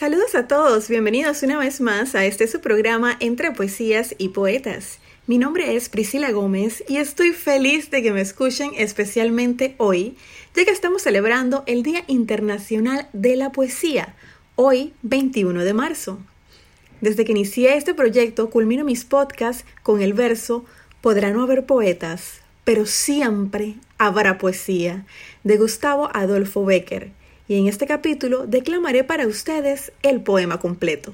Saludos a todos, bienvenidos una vez más a este su programa Entre Poesías y Poetas. Mi nombre es Priscila Gómez y estoy feliz de que me escuchen especialmente hoy, ya que estamos celebrando el Día Internacional de la Poesía, hoy 21 de marzo. Desde que inicié este proyecto culmino mis podcasts con el verso Podrá no haber poetas, pero siempre habrá poesía, de Gustavo Adolfo Becker. Y en este capítulo declamaré para ustedes el poema completo.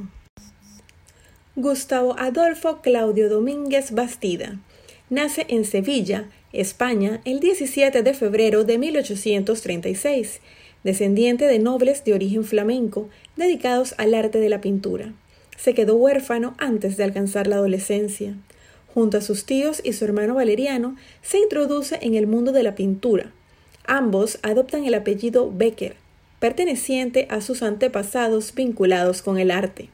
Gustavo Adolfo Claudio Domínguez Bastida. Nace en Sevilla, España, el 17 de febrero de 1836, descendiente de nobles de origen flamenco dedicados al arte de la pintura. Se quedó huérfano antes de alcanzar la adolescencia. Junto a sus tíos y su hermano Valeriano, se introduce en el mundo de la pintura. Ambos adoptan el apellido Becker, perteneciente a sus antepasados vinculados con el arte.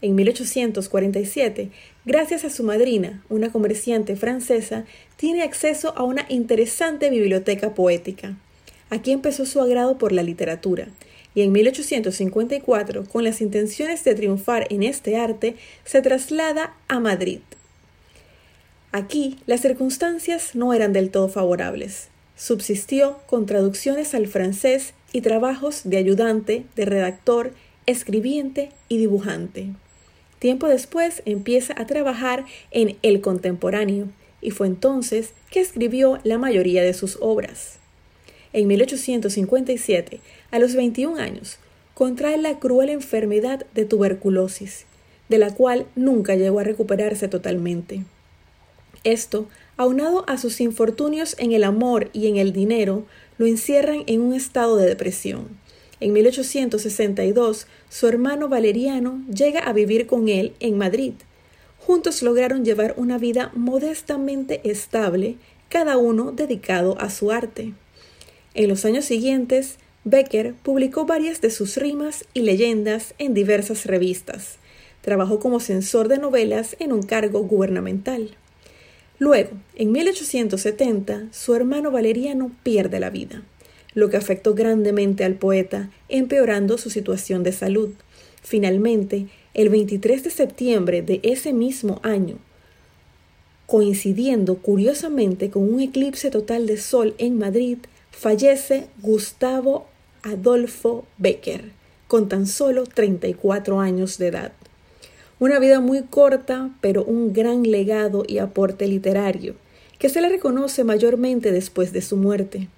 En 1847, gracias a su madrina, una comerciante francesa, tiene acceso a una interesante biblioteca poética. Aquí empezó su agrado por la literatura, y en 1854, con las intenciones de triunfar en este arte, se traslada a Madrid. Aquí las circunstancias no eran del todo favorables. Subsistió con traducciones al francés y trabajos de ayudante, de redactor, escribiente y dibujante. Tiempo después empieza a trabajar en El Contemporáneo y fue entonces que escribió la mayoría de sus obras. En 1857, a los 21 años, contrae la cruel enfermedad de tuberculosis, de la cual nunca llegó a recuperarse totalmente. Esto, aunado a sus infortunios en el amor y en el dinero, lo encierran en un estado de depresión en 1862, su hermano Valeriano llega a vivir con él en Madrid. Juntos lograron llevar una vida modestamente estable, cada uno dedicado a su arte. En los años siguientes, Becker publicó varias de sus rimas y leyendas en diversas revistas. Trabajó como censor de novelas en un cargo gubernamental. Luego, en 1870, su hermano Valeriano pierde la vida lo que afectó grandemente al poeta, empeorando su situación de salud. Finalmente, el 23 de septiembre de ese mismo año, coincidiendo curiosamente con un eclipse total de sol en Madrid, fallece Gustavo Adolfo Becker, con tan solo 34 años de edad. Una vida muy corta, pero un gran legado y aporte literario, que se le reconoce mayormente después de su muerte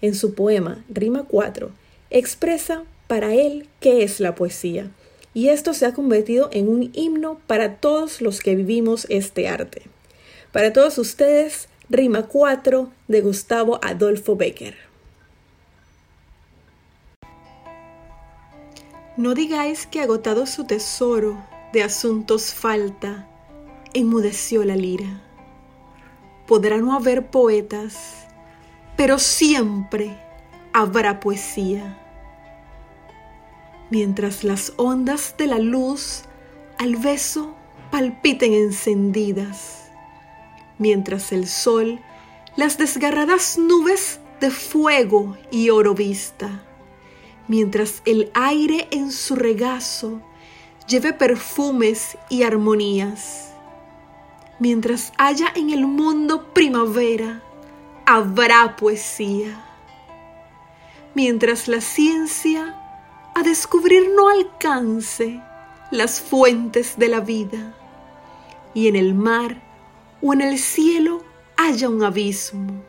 en su poema Rima 4, expresa para él qué es la poesía, y esto se ha convertido en un himno para todos los que vivimos este arte. Para todos ustedes, Rima 4 de Gustavo Adolfo Becker. No digáis que agotado su tesoro de asuntos falta, enmudeció la lira. Podrá no haber poetas pero siempre habrá poesía. Mientras las ondas de la luz al beso palpiten encendidas, mientras el sol las desgarradas nubes de fuego y oro vista, mientras el aire en su regazo lleve perfumes y armonías, mientras haya en el mundo primavera, habrá poesía. Mientras la ciencia a descubrir no alcance las fuentes de la vida y en el mar o en el cielo haya un abismo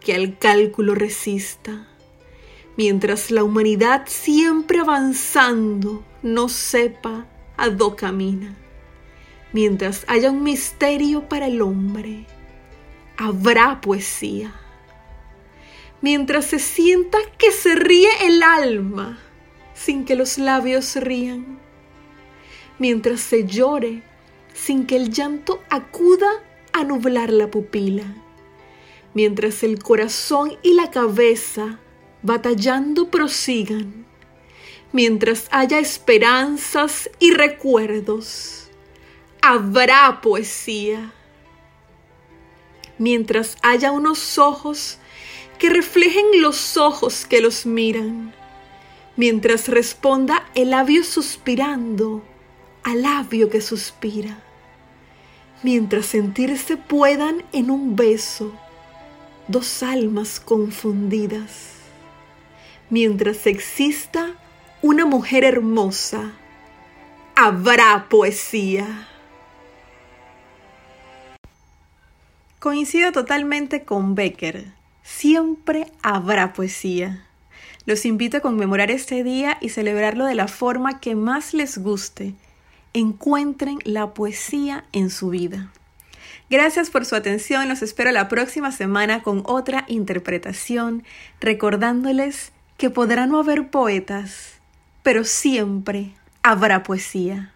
que al cálculo resista, mientras la humanidad siempre avanzando no sepa a dónde camina, mientras haya un misterio para el hombre habrá poesía. Mientras se sienta que se ríe el alma sin que los labios rían. Mientras se llore sin que el llanto acuda a nublar la pupila. Mientras el corazón y la cabeza batallando prosigan. Mientras haya esperanzas y recuerdos, habrá poesía mientras haya unos ojos que reflejen los ojos que los miran, mientras responda el labio suspirando al labio que suspira, mientras sentirse puedan en un beso dos almas confundidas, mientras exista una mujer hermosa, habrá poesía. Coincido totalmente con Becker. Siempre habrá poesía. Los invito a conmemorar este día y celebrarlo de la forma que más les guste. Encuentren la poesía en su vida. Gracias por su atención. Los espero la próxima semana con otra interpretación, recordándoles que podrá no haber poetas, pero siempre habrá poesía.